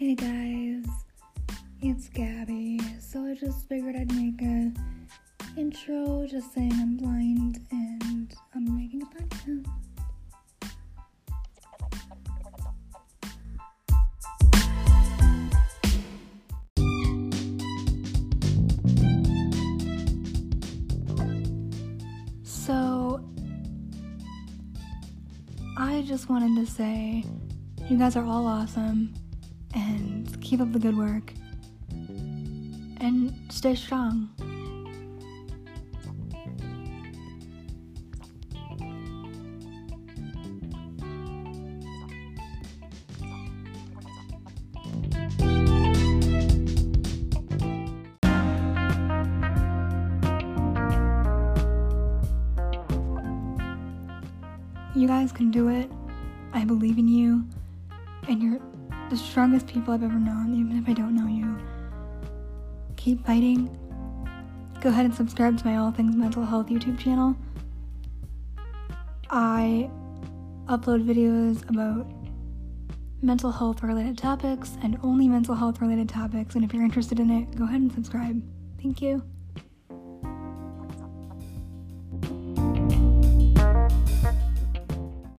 Hey guys, it's Gabby. So I just figured I'd make a intro just saying I'm blind and I'm making a podcast. So I just wanted to say you guys are all awesome and keep up the good work and stay strong. You guys can do it. I believe in you. And you're the strongest people I've ever known, even if I don't know you. Keep fighting. Go ahead and subscribe to my All Things Mental Health YouTube channel. I upload videos about mental health related topics and only mental health related topics. And if you're interested in it, go ahead and subscribe. Thank you.